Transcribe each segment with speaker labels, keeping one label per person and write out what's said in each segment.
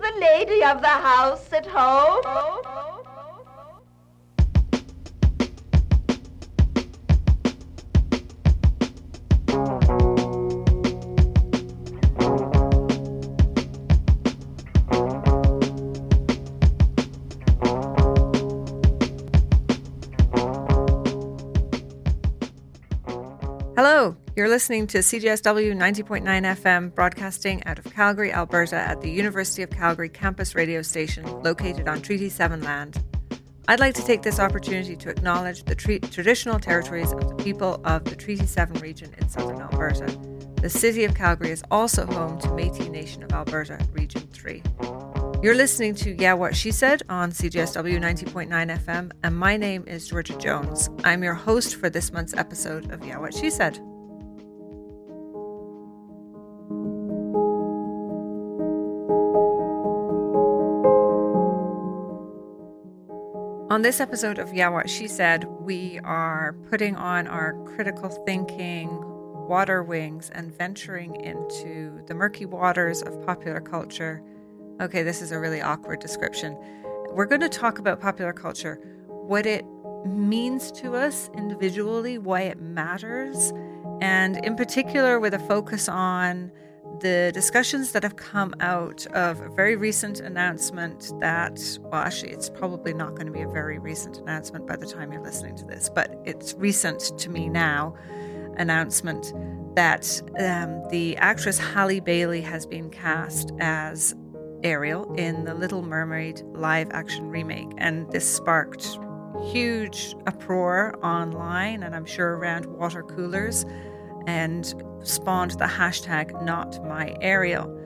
Speaker 1: the lady of the house at home?
Speaker 2: You're listening to CJSW 90.9 FM, broadcasting out of Calgary, Alberta, at the University of Calgary campus radio station located on Treaty 7 land. I'd like to take this opportunity to acknowledge the tre- traditional territories of the people of the Treaty 7 region in southern Alberta. The city of Calgary is also home to Metis Nation of Alberta, Region 3. You're listening to Yeah What She Said on CJSW 90.9 FM, and my name is Georgia Jones. I'm your host for this month's episode of Yeah What She Said. On this episode of Yeah What She Said, we are putting on our critical thinking water wings and venturing into the murky waters of popular culture. Okay, this is a really awkward description. We're going to talk about popular culture, what it means to us individually, why it matters, and in particular with a focus on the discussions that have come out of a very recent announcement that, well, actually, it's probably not going to be a very recent announcement by the time you're listening to this, but it's recent to me now announcement that um, the actress Halle Bailey has been cast as Ariel in the Little Mermaid live action remake. And this sparked huge uproar online and I'm sure around water coolers and spawned the hashtag not my Ariel.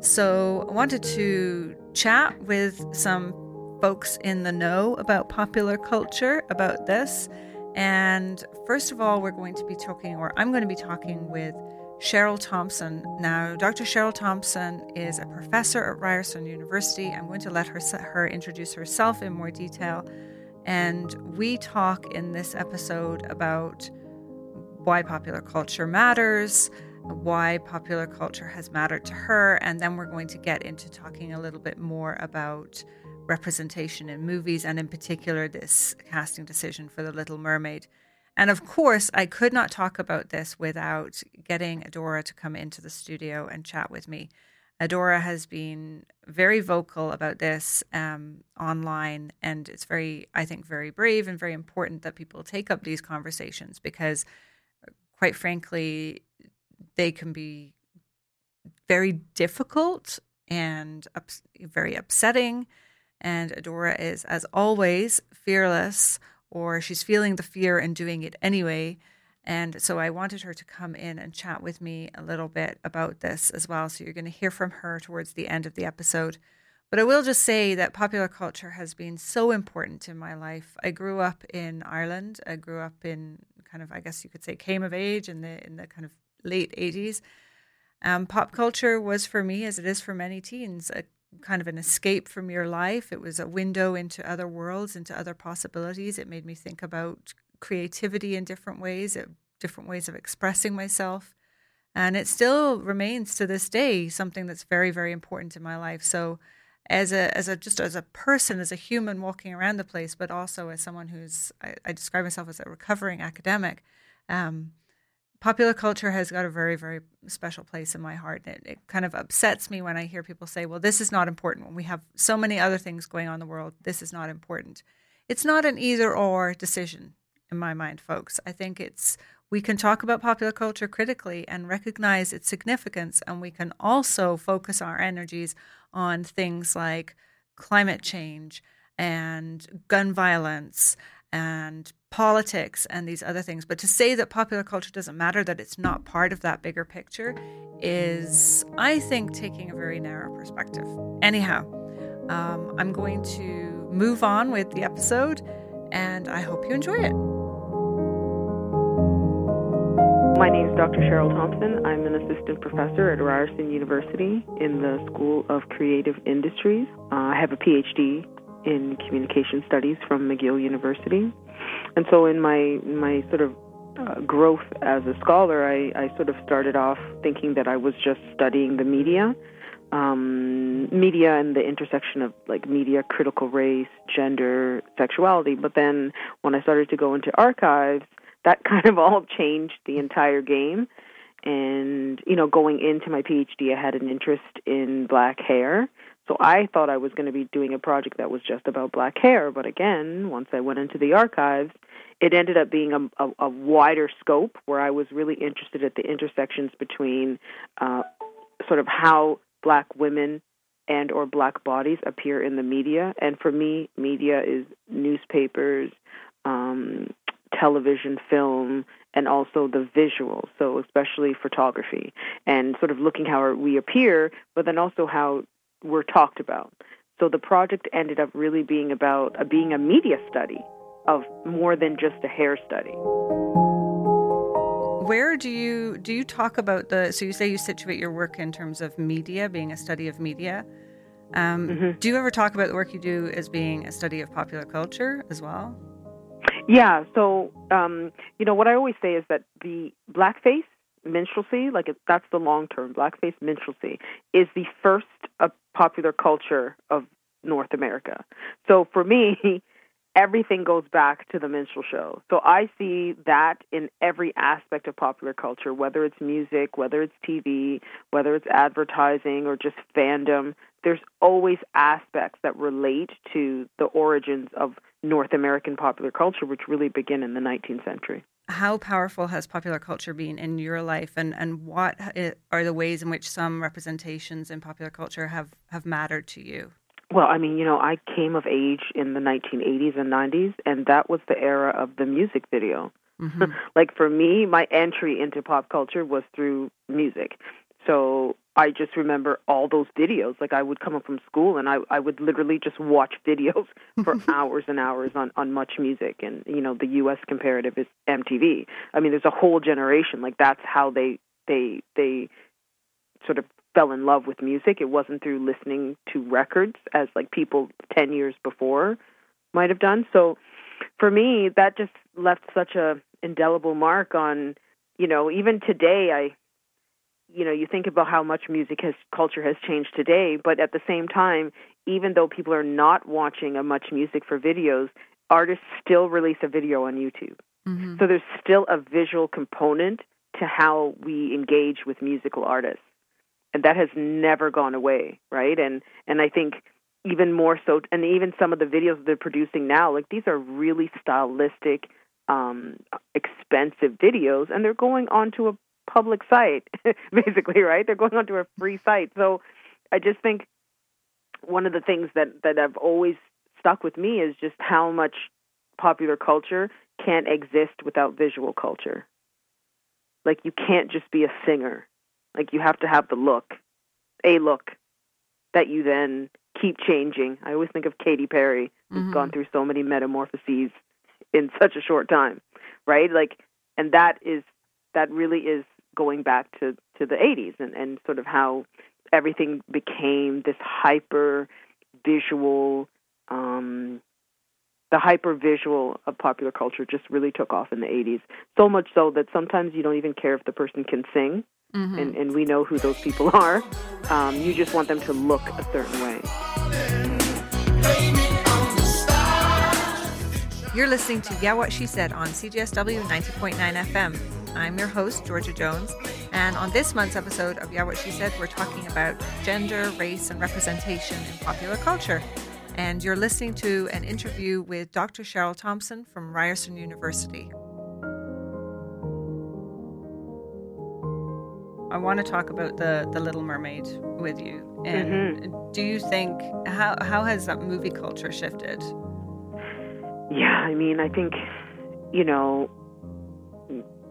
Speaker 2: So I wanted to chat with some folks in the know about popular culture about this. And first of all, we're going to be talking, or I'm going to be talking with Cheryl Thompson. Now, Dr. Cheryl Thompson is a professor at Ryerson University. I'm going to let her, her introduce herself in more detail. And we talk in this episode about why popular culture matters, why popular culture has mattered to her, and then we're going to get into talking a little bit more about representation in movies and, in particular, this casting decision for The Little Mermaid. And of course, I could not talk about this without getting Adora to come into the studio and chat with me. Adora has been very vocal about this um, online, and it's very, I think, very brave and very important that people take up these conversations because quite frankly, they can be very difficult and ups- very upsetting. And Adora is, as always, fearless, or she's feeling the fear and doing it anyway. And so I wanted her to come in and chat with me a little bit about this as well. So you're going to hear from her towards the end of the episode. But I will just say that popular culture has been so important in my life. I grew up in Ireland. I grew up in kind of, I guess you could say, came of age in the in the kind of late '80s. Um, pop culture was for me, as it is for many teens, a kind of an escape from your life. It was a window into other worlds, into other possibilities. It made me think about creativity in different ways, different ways of expressing myself. And it still remains to this day something that's very, very important in my life. So as a as a just as a person, as a human walking around the place, but also as someone who's I, I describe myself as a recovering academic. Um, popular culture has got a very very special place in my heart. It, it kind of upsets me when I hear people say, "Well, this is not important." When we have so many other things going on in the world, this is not important. It's not an either or decision in my mind, folks. I think it's we can talk about popular culture critically and recognize its significance, and we can also focus our energies on things like climate change and gun violence and politics and these other things. But to say that popular culture doesn't matter, that it's not part of that bigger picture, is, I think, taking a very narrow perspective. Anyhow, um, I'm going to move on with the episode, and I hope you enjoy it.
Speaker 3: Dr. Cheryl Thompson. I'm an assistant professor at Ryerson University in the School of Creative Industries. Uh, I have a PhD in communication studies from McGill University. And so in my my sort of uh, growth as a scholar, I, I sort of started off thinking that I was just studying the media, um, media and the intersection of like media, critical race, gender, sexuality. But then when I started to go into archives, that kind of all changed the entire game. And you know, going into my PhD, I had an interest in black hair. So I thought I was going to be doing a project that was just about black hair. But again, once I went into the archives, it ended up being a, a, a wider scope where I was really interested at the intersections between uh, sort of how black women and or black bodies appear in the media. And for me, media is newspapers, um, television, film, and also the visual. So especially photography and sort of looking how we appear, but then also how we're talked about. So the project ended up really being about uh, being a media study of more than just a hair study.
Speaker 2: Where do you do you talk about the? So you say you situate your work in terms of media, being a study of media. Um, mm-hmm. Do you ever talk about the work you do as being a study of popular culture as well?
Speaker 3: Yeah. So um, you know what I always say is that the blackface minstrelsy, like that's the long term blackface minstrelsy, is the first uh, popular culture of North America. So for me, everything goes back to the minstrel show. So I see that in every aspect of popular culture, whether it's music, whether it's TV, whether it's advertising or just fandom. There's always aspects that relate to the origins of North American popular culture, which really begin in the 19th century.
Speaker 2: How powerful has popular culture been in your life, and, and what eh, are the ways in which some representations in popular culture have, have mattered to you?
Speaker 3: Well, I mean, you know, I came of age in the 1980s and 90s, and that was the era of the music video. Mm-hmm. like for me, my entry into pop culture was through music. So I just remember all those videos. Like I would come up from school and I I would literally just watch videos for hours and hours on on Much Music and you know the U.S. comparative is MTV. I mean, there's a whole generation like that's how they they they sort of fell in love with music. It wasn't through listening to records as like people 10 years before might have done. So for me, that just left such a indelible mark on, you know, even today I you know, you think about how much music has culture has changed today, but at the same time, even though people are not watching a much music for videos, artists still release a video on YouTube. Mm-hmm. So there's still a visual component to how we engage with musical artists and that has never gone away, right? And and I think even more so, and even some of the videos they're producing now, like these are really stylistic, um, expensive videos, and they're going onto a public site, basically, right? They're going onto a free site. So I just think one of the things that that have always stuck with me is just how much popular culture can't exist without visual culture. Like you can't just be a singer like you have to have the look, a look that you then keep changing. I always think of Katy Perry, who's mm-hmm. gone through so many metamorphoses in such a short time, right? Like, and that is that really is going back to to the 80s and and sort of how everything became this hyper visual um the hyper visual of popular culture just really took off in the 80s so much so that sometimes you don't even care if the person can sing mm-hmm. and, and we know who those people are. Um, you just want them to look a certain way.
Speaker 2: You're listening to Yeah What She Said on CJSW 90.9 FM. I'm your host, Georgia Jones, and on this month's episode of Yeah What She Said, we're talking about gender, race, and representation in popular culture. And you're listening to an interview with Dr. Cheryl Thompson from Ryerson University. I want to talk about the the Little Mermaid with you. And mm-hmm. do you think how how has that movie culture shifted?
Speaker 3: Yeah, I mean, I think you know,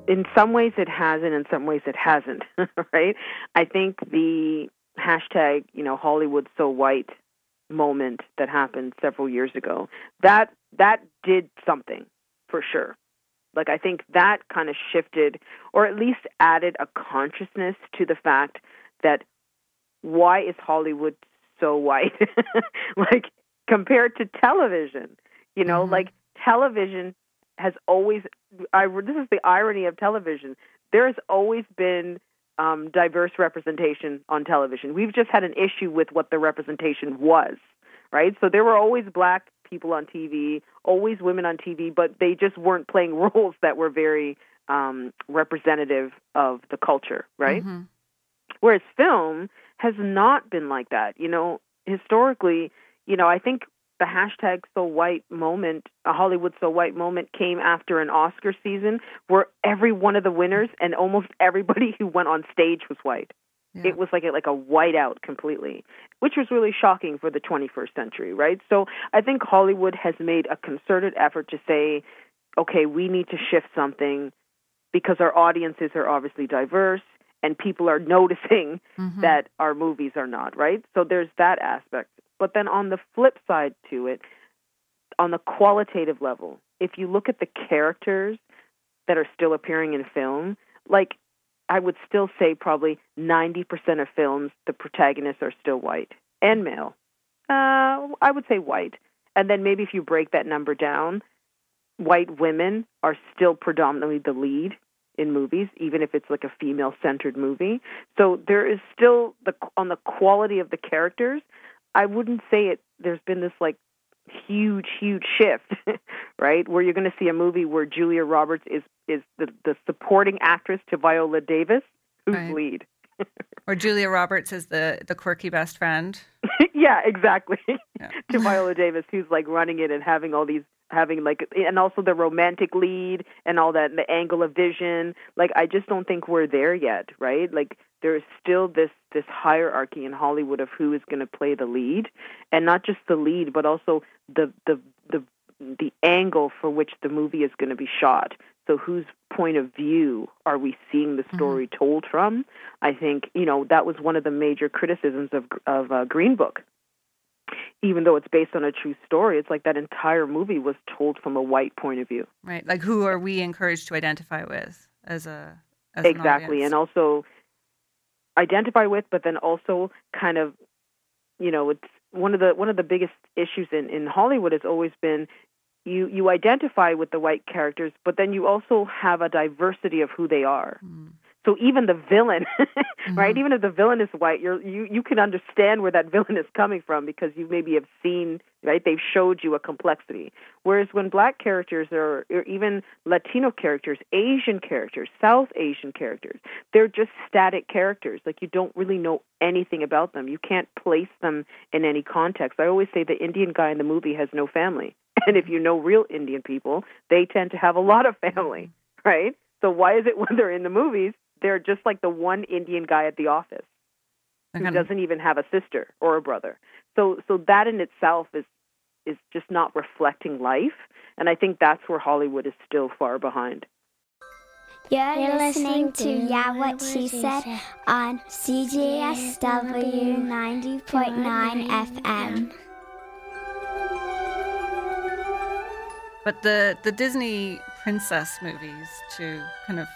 Speaker 3: in some ways it has, and in some ways it hasn't. right? I think the hashtag you know Hollywood so white moment that happened several years ago that that did something for sure like I think that kind of shifted or at least added a consciousness to the fact that why is Hollywood so white? like compared to television, you know, mm-hmm. like television has always I this is the irony of television. There has always been um, diverse representation on television. We've just had an issue with what the representation was, right? So there were always black people on TV, always women on TV, but they just weren't playing roles that were very um, representative of the culture, right?
Speaker 2: Mm-hmm.
Speaker 3: Whereas film has not been like that. You know, historically, you know, I think the hashtag so white moment, a Hollywood so white moment came after an Oscar season where every one of the winners and almost everybody who went on stage was white.
Speaker 2: Yeah.
Speaker 3: It was like a, like a whiteout completely, which was really shocking for the 21st century, right? So I think Hollywood has made a concerted effort to say, okay, we need to shift something because our audiences are obviously diverse and people are noticing
Speaker 2: Mhm.
Speaker 3: that our movies are not, right? So there's that aspect. But then on the flip side to it, on the qualitative level, if you look at the characters that are still appearing in film, like I would still say probably 90% of films, the protagonists are still white and male. Uh, I would say white. And then maybe if you break that number down, white women are still predominantly the lead in movies, even if it's like a female centered movie. So there is still the on the quality of the characters. I wouldn't say it. There's been this like huge, huge shift, right? Where you're going to see a movie where Julia Roberts is is the the supporting actress to Viola Davis, who's
Speaker 2: Right.
Speaker 3: lead.
Speaker 2: Or Julia Roberts is the the quirky best friend.
Speaker 3: yeah, exactly.
Speaker 2: Yeah.
Speaker 3: to Viola Davis, who's like running it and having all these having like and also the romantic lead and all that and the angle of vision. Like I just don't think we're there yet, right? Like there is still this this hierarchy in Hollywood of who is going to play the lead, and not just the lead, but also the the the the angle for which the movie is going to be shot. So whose point of view are we seeing the story told from? I think you know that was one of the major criticisms of of uh, Green Book. Even though it's based on a true story, it's like that entire movie was told from a white point of view.
Speaker 2: Right. Like who are we encouraged to identify with as a as an
Speaker 3: exactly
Speaker 2: audience?
Speaker 3: and also identify with but then also kind of you know it's one of the one of the biggest issues in in Hollywood has always been you you identify with the white characters but then you also have a diversity of who they are
Speaker 2: Mm.
Speaker 3: So even the villain right?
Speaker 2: Mhm.
Speaker 3: even if the villain is white you're you you can understand where that villain is coming from because you maybe have seen right? They've showed you a complexity. Whereas when black characters are or even latino characters asian characters south asian characters they're just static characters. Like you don't really know anything about them. You can't place them in any context. I always say the indian guy in the movie has no family. And if you know real indian people they tend to have a lot of family right? So why is it when they're in the movies they're just like the one indian guy at the office who
Speaker 2: kind of-
Speaker 3: doesn't even have a sister or a brother. So so that in itself is is just not reflecting life, and I think that's where Hollywood is still far behind.
Speaker 4: You're, listening to Yeah What She Said on CJSW 90.9 FM.
Speaker 2: But the the Disney princess movies, to kind of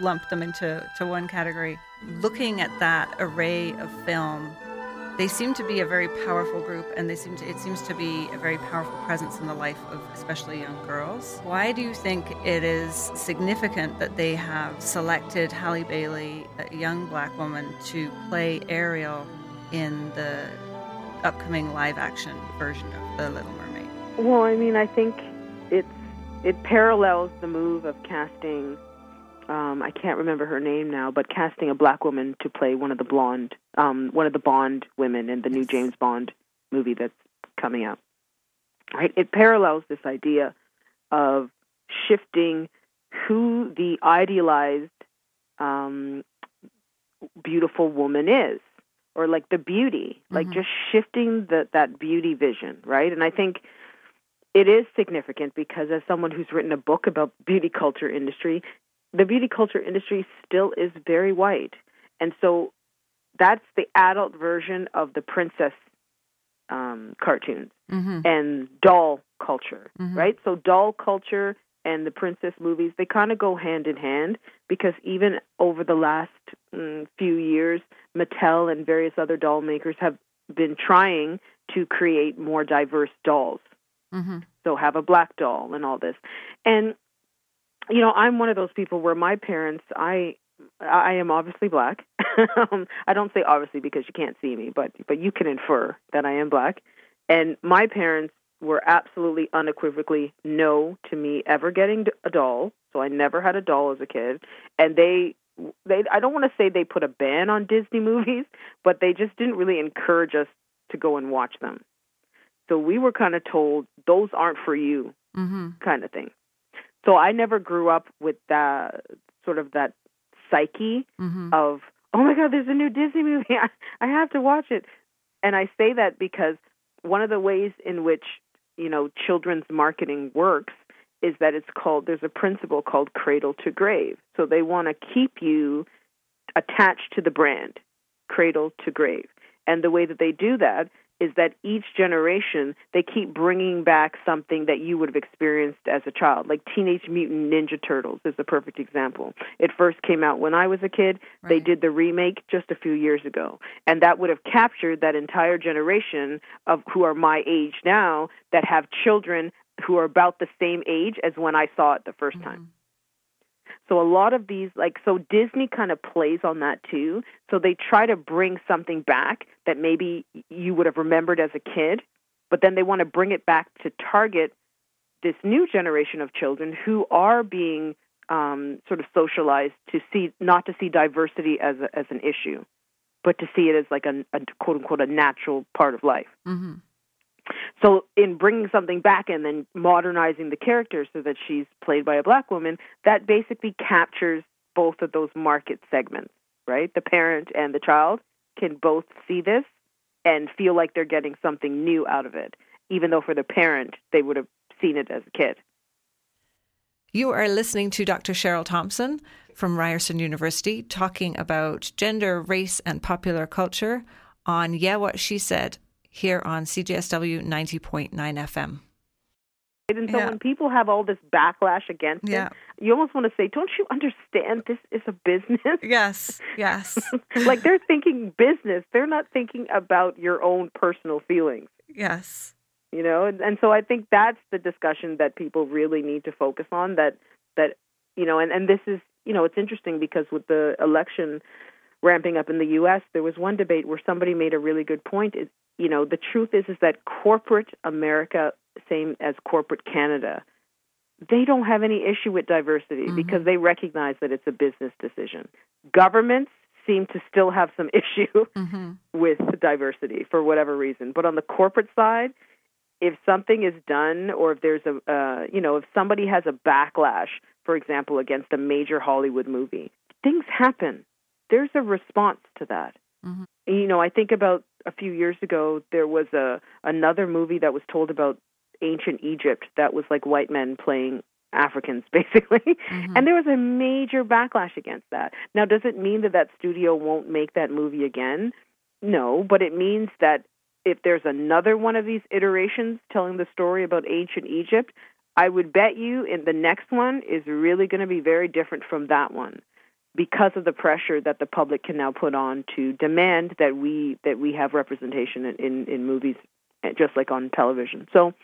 Speaker 2: lump them into to one category, looking at that array of film, they seem to be a very powerful group, and they seem to it seems to be a very powerful presence in the life of especially young girls. Why do you think it is significant that they have selected Halle Bailey, a young black woman, to play Ariel in the upcoming live action version of The Little Mermaid?
Speaker 3: Well, I mean, I think it's it parallels the move of casting. Um, I can't remember her name now, but casting a black woman to play one of the blonde, um, one of the Bond women in the new James Bond movie that's coming out. Right? It parallels this idea of shifting who the idealized um, beautiful woman is, or like the beauty, like
Speaker 2: Mhm.
Speaker 3: just shifting the, that beauty vision, right? And I think it is significant because as someone who's written a book about beauty culture industry, the beauty culture industry still is very white. And so that's the adult version of the princess um, cartoons
Speaker 2: Mm-hmm.
Speaker 3: and doll culture,
Speaker 2: Mhm.
Speaker 3: right? So doll culture and the princess movies, they kind of go hand in hand because even over the last mm, few years, Mattel and various other doll makers have been trying to create more diverse dolls.
Speaker 2: Mm-hmm.
Speaker 3: So have a black doll and all this. And you know, I'm one of those people where my parents, I I am obviously black. Um, I don't say obviously because you can't see me, but but you can infer that I am black. And my parents were absolutely unequivocally no to me ever getting a doll. So I never had a doll as a kid, and they they I don't want to say they put a ban on Disney movies, but they just didn't really encourage us to go and watch them. So we were kind of told those aren't for you, mm-hmm. kind of thing. So I never grew up with that sort of that psyche mm-hmm. of oh my god, there's a new Disney movie, I, I have to watch it. And I say that because one of the ways in which you know children's marketing works is that it's called there's a principle called cradle to grave. So they want to keep you attached to the brand, cradle to grave. And the way that they do that is that each generation they keep bringing back something that you would have experienced as a child. Like teenage mutant ninja turtles is a perfect example. It first came out when i was a kid. Right. they did the remake just a few years ago. And that would have captured that entire generation of who are my age now that have children who are about the same age as when i saw it the 1st mm-hmm. time so a lot of these, like, so Disney kind of plays on that too. So they try to bring something back that maybe you would have remembered as a kid, but then they want to bring it back to target this new generation of children who are being um, sort of socialized to see, not to see diversity as a, as an issue, but to see it as like a, a quote unquote a natural part of life. Mm-hmm. So, in bringing something back and then modernizing the character so that she's played by a black woman, that basically captures both of those market segments, right? The parent and the child can both see this and feel like they're getting something new out of it, even though for the parent, they would have seen it as a kid.
Speaker 2: You are listening to Dr. Cheryl Thompson from Ryerson University talking about gender, race, and popular culture on Yeah, What She Said here on CJSW 90.9 FM.
Speaker 3: And so yeah. when people have all this backlash against yeah. it, you almost want to say, "Don't you understand? This is a business."
Speaker 2: Yes, yes.
Speaker 3: like they're thinking business; they're not thinking about your own personal feelings.
Speaker 2: Yes.
Speaker 3: You know, and, and so I think that's the discussion that people really need to focus on. That that you know, and and this is you know, it's interesting because with the election ramping up in the U.S., there was one debate where somebody made a really good point. Is you know, the truth is is that corporate America, same as corporate Canada, they don't have any issue with diversity mm-hmm. because they recognize that it's a business decision. Governments seem to still have some issue mm-hmm. with diversity for whatever reason, but on the corporate side, if something is done or if there's a uh, you know if somebody has a backlash for example against a major hollywood movie things happen there's a response to that. Mm-hmm. you know i think about a few years ago there was a another movie that was told about ancient Egypt that was like white men playing Africans basically. Mm-hmm. and there was a major backlash against that. Now does it mean that that studio won't make that movie again? No but it means that if there's another one of these iterations telling the story about ancient Egypt I would bet you in the next one is really going to be very different from that one because of the pressure that the public can now put on to demand that we that we have representation in, in, in movies just like on television. So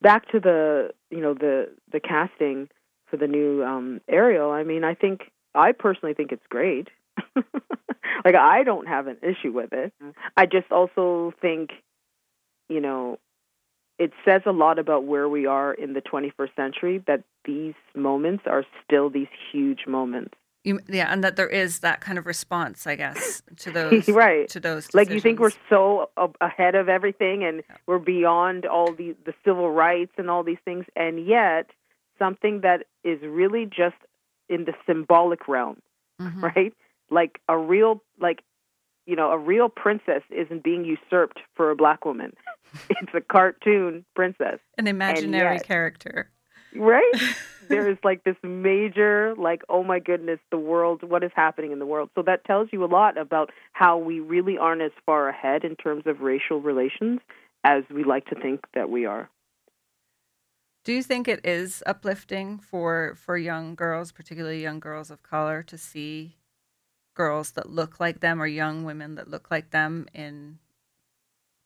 Speaker 3: back to the you know the the casting for the new um Ariel, I mean I think I personally think it's great. like I don't have an issue with it. Mm-hmm. I just also think you know it says a lot about where we are in the 21st century that these moments are still these huge moments
Speaker 2: you, yeah, and that there is that kind of response, I guess, to those
Speaker 3: right
Speaker 2: to those.
Speaker 3: Decisions. Like you think we're so ahead of everything, and yeah. we're beyond all the the civil rights and all these things, and yet something that is really just in the symbolic realm, mm-hmm. right? Like a real, like you know, a real princess isn't being usurped for a black woman. it's a cartoon princess,
Speaker 2: an imaginary yet, character,
Speaker 3: right? there is like this major like oh my goodness the world what is happening in the world. So that tells you a lot about how we really aren't as far ahead in terms of racial relations as we like to think that we are.
Speaker 2: Do you think it is uplifting for for young girls particularly young girls of color to see girls that look like them or young women that look like them in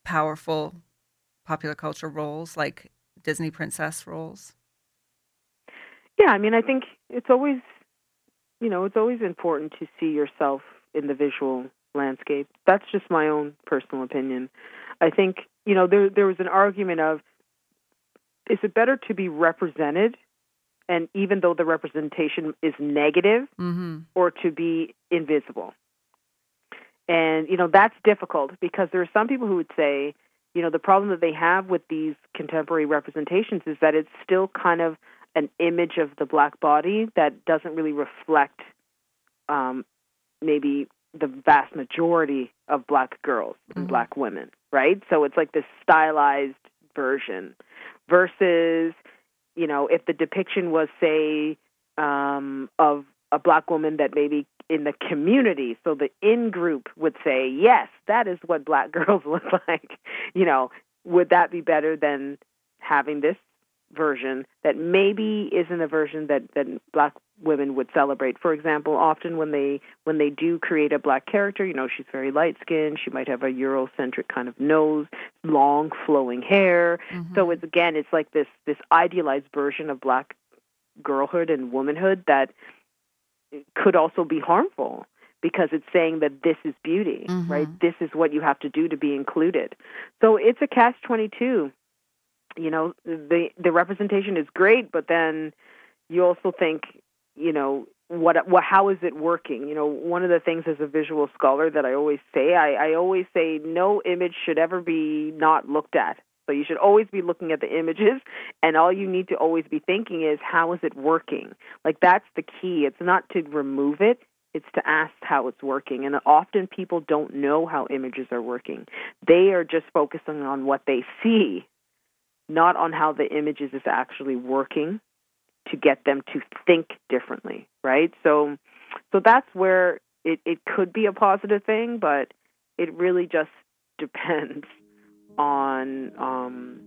Speaker 2: powerful popular culture roles like disney princess roles
Speaker 3: yeah, I mean, I think it's always you know, it's always important to see yourself in the visual landscape. That's just my own personal opinion. I think, you know, there there was an argument of is it better to be represented and even though the representation is negative
Speaker 2: Mm-hmm.
Speaker 3: or to be invisible. And you know, that's difficult because there are some people who would say, you know, the problem that they have with these contemporary representations is that it's still kind of an image of the black body that doesn't really reflect um, maybe the vast majority of black girls and
Speaker 2: Mhm.
Speaker 3: black women, right? So it's like this stylized version versus, you know, if the depiction was, say, um, of a black woman that maybe in the community, so the in group would say, yes, that is what black girls look like. You know, would that be better than having this version that maybe isn't a version that that black women would celebrate. For example, often when they when they do create a black character, you know, she's very light skinned, she might have a Eurocentric kind of nose, long flowing hair.
Speaker 2: Mm-hmm.
Speaker 3: So it's again, it's like this this idealized version of black girlhood and womanhood that could also be harmful because it's saying that this is beauty,
Speaker 2: Mhm.
Speaker 3: right? This is what you have to do to be included. So it's a catch twenty two. You know, the the representation is great, but then you also think, you know, what what how is it working? You know, one of the things as a visual scholar that I always say, I, I always say no image should ever be not looked at. So you should always be looking at the images and all you need to always be thinking is how is it working? Like that's the key. It's not to remove it, it's to ask how it's working. And often people don't know how images are working. They are just focusing on what they see, not on how the images is actually working to get them to think differently, right? So so that's where it, it could be a positive thing, but it really just depends on um,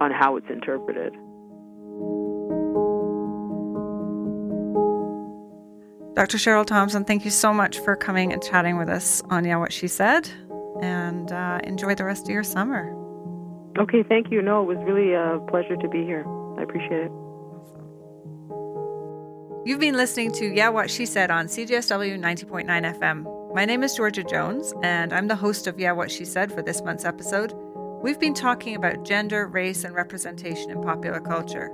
Speaker 3: on how it's interpreted.
Speaker 2: Dr. Cheryl Thompson, thank you so much for coming and chatting with us on Yeah What She Said. And uh, enjoy the rest of your summer.
Speaker 3: Okay, thank you. No, it was really a pleasure to be here. I appreciate it.
Speaker 2: You've been listening to Yeah What She Said on CJSW 90.9 FM. My name is Georgia Jones, and I'm the host of Yeah What She Said for this month's episode. We've been talking about gender, race, and representation in popular culture.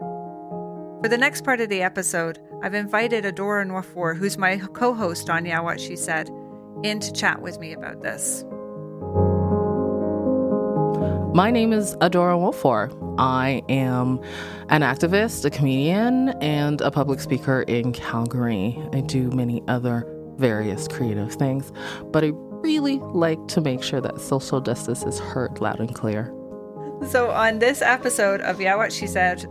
Speaker 2: For the next part of the episode, I've invited Adora Nwafor, who's my co host on Yeah What She Said, in to chat with me about this.
Speaker 5: My name is Adora Nwafor. I am an activist, a comedian, and a public speaker in Calgary. I do many other various creative things, but I really like to make sure that social justice is heard loud and clear.
Speaker 2: So, on this episode of Yeah What She Said,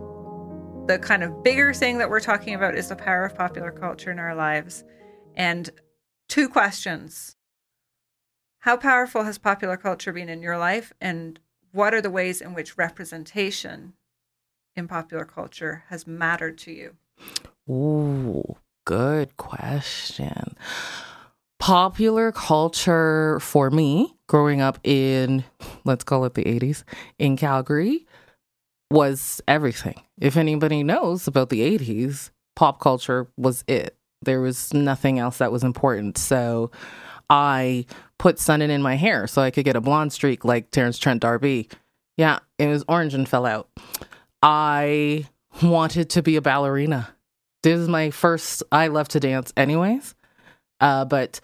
Speaker 2: the kind of bigger thing that we're talking about is the power of popular culture in our lives. And two questions How powerful has popular culture been in your life? And what are the ways in which representation in popular culture has mattered to you?
Speaker 5: Ooh, good question. Popular culture for me, growing up in, let's call it the 80s, in Calgary, was everything. If anybody knows about the 80s, pop culture was it. There was nothing else that was important. So I put Sun-In in my hair so I could get a blonde streak like Terence Trent D'Arby. Yeah, it was orange and fell out. I wanted to be a ballerina. This is my first. I love to dance, anyways. Uh, but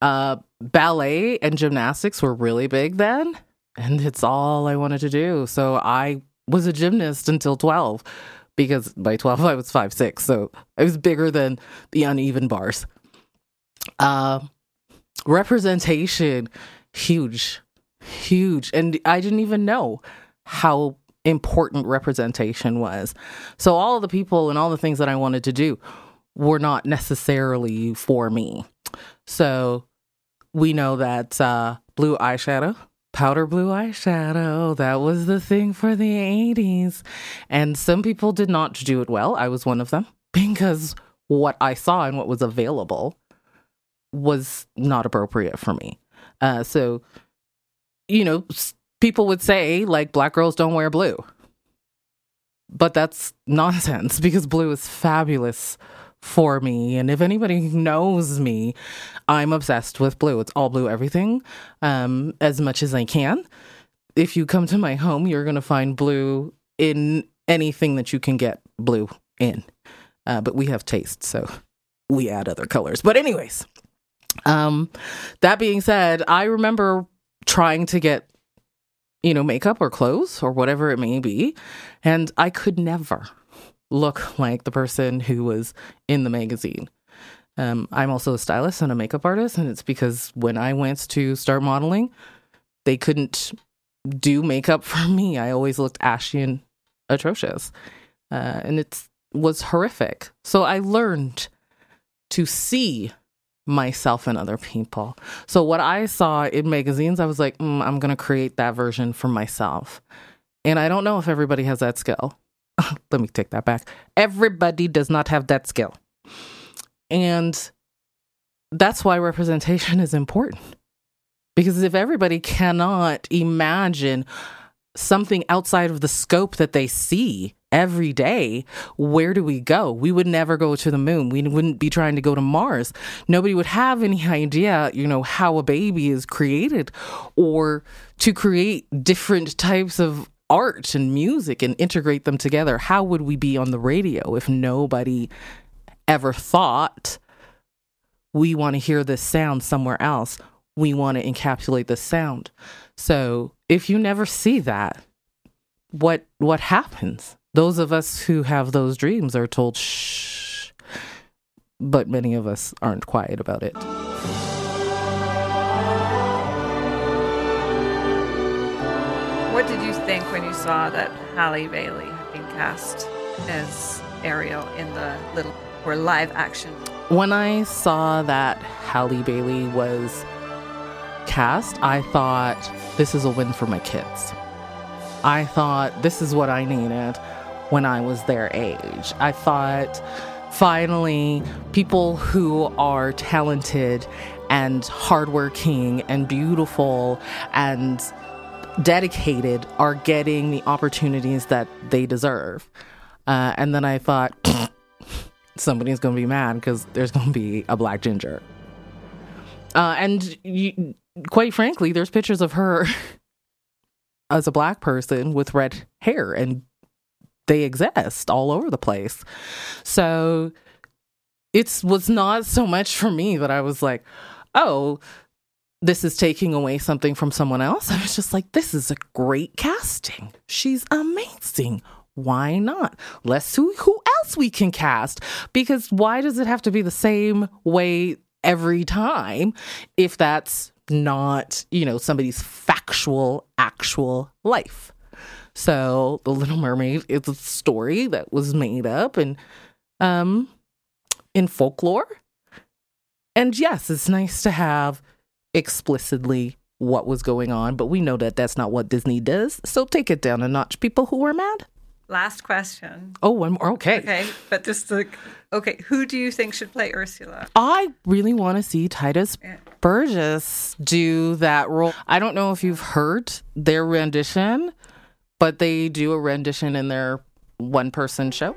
Speaker 5: uh, ballet and gymnastics were really big then, and it's all I wanted to do. So I was a gymnast until twelve, because by twelve I was five six, so I was bigger than the uneven bars. Uh, representation, huge, huge, and I didn't even know how important representation was. So all the people and all the things that I wanted to do were not necessarily for me. So we know that uh, blue eyeshadow, powder blue eyeshadow, that was the thing for the 80s. And some people did not do it well. I was one of them because what I saw and what was available was not appropriate for me. Uh, so, you know, people would say like black girls don't wear blue. But that's nonsense because blue is fabulous for me. And if anybody knows me, I'm obsessed with blue. It's all blue everything, um, as much as I can. If you come to my home, you're going to find blue in anything that you can get blue in. Uh, but we have taste, so we add other colors. But, anyways, um, that being said, I remember trying to get you know, makeup or clothes or whatever it may be. And I could never look like the person who was in the magazine. Um, I'm also a stylist and a makeup artist, and it's because when I went to start modeling, they couldn't do makeup for me. I always looked ashy and atrocious, uh, and it was horrific. So I learned to see myself and other people. So what I saw in magazines, I was like, mm, I'm going to create that version for myself. And I don't know if everybody has that skill. let me take that back. Everybody does not have that skill. And that's why representation is important. Because if everybody cannot imagine something outside of the scope that they see every day, where do we go? We would never go to the moon. We wouldn't be trying to go to Mars. Nobody would have any idea, you know, how a baby is created or to create different types of art and music and integrate them together, how would we be on the radio if nobody ever thought we want to hear this sound somewhere else? We want to encapsulate the sound. So if you never see that, what what happens? Those of us who have those dreams are told shh, but many of us aren't quiet about it.
Speaker 2: What did you think when you saw that Halle Bailey had been cast as Ariel in the little or live action?
Speaker 5: When I saw that Halle Bailey was cast, I thought this is a win for my kids. I thought this is what I needed when I was their age. I thought finally people who are talented and hardworking and beautiful and dedicated are getting the opportunities that they deserve. Uh, and then I thought, somebody's going to be mad because there's going to be a black ginger. Uh, and you, quite frankly, there's pictures of her as a black person with red hair, and they exist all over the place. So it was not so much for me that I was like, oh, this is taking away something from someone else. I was just like, this is a great casting. She's amazing. Why not? Let's see who else we can cast. Because why does it have to be the same way every time if that's not, you know, somebody's factual, actual life? So The Little Mermaid is a story that was made up and um in folklore. And yes, it's nice to have explicitly what was going on, but we know that that's not what Disney does. So take it down a notch, people who are mad.
Speaker 2: Last question.
Speaker 5: Oh, one more. Okay.
Speaker 2: Okay, but just like, okay, who do you think should play Ursula?
Speaker 5: I really want to see Titus
Speaker 2: Yeah.
Speaker 5: Burgess do that role. I don't know if you've heard their rendition, but they do a rendition in their one person show,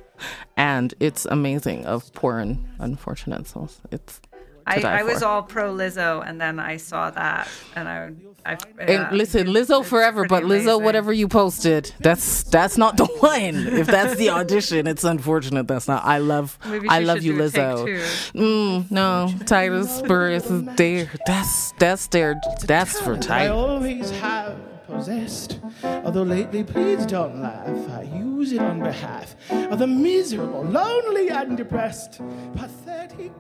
Speaker 5: and it's amazing of poor and unfortunate souls. It's
Speaker 2: I, I was all pro Lizzo, and then I saw that, and I, I
Speaker 5: And listen, Lizzo forever, but Lizzo,
Speaker 2: amazing.
Speaker 5: whatever you posted, that's that's not the one. If that's the audition, it's unfortunate. That's not. I love,
Speaker 2: Maybe
Speaker 5: I
Speaker 2: she
Speaker 5: love
Speaker 2: should
Speaker 5: you,
Speaker 2: do a take
Speaker 5: Lizzo. Mm, no, Titus Burgess is there. That's that's their. That's for Titus.
Speaker 6: I always have possessed. Although lately, please don't laugh. I use it on behalf of the miserable, lonely, and depressed. Pathetic.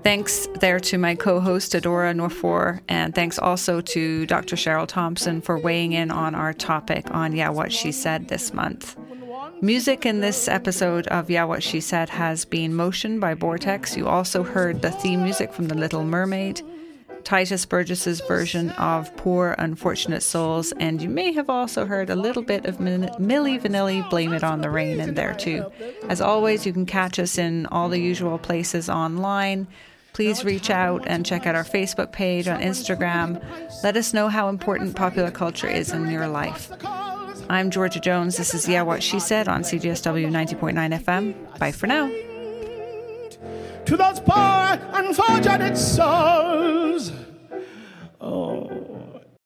Speaker 2: Thanks there to my co host, Adora Nwafor, and thanks also to Dr. Cheryl Thompson for weighing in on our topic on Yeah, What She Said this month. Music in this episode of Yeah, What She Said has been motioned by Vortex. You also heard the theme music from The Little Mermaid, Titus Burgess's version of Poor Unfortunate Souls, and you may have also heard a little bit of Min- Milli Vanilli Blame It on the Rain in there too. As always, you can catch us in all the usual places online. Please reach out and check out our Facebook page on Instagram. Let us know how important popular culture is in your life. I'm Georgia Jones. This is Yeah What She Said on CJSW 90.9 FM. Bye for now
Speaker 6: to those poor unfortunate souls. Oh.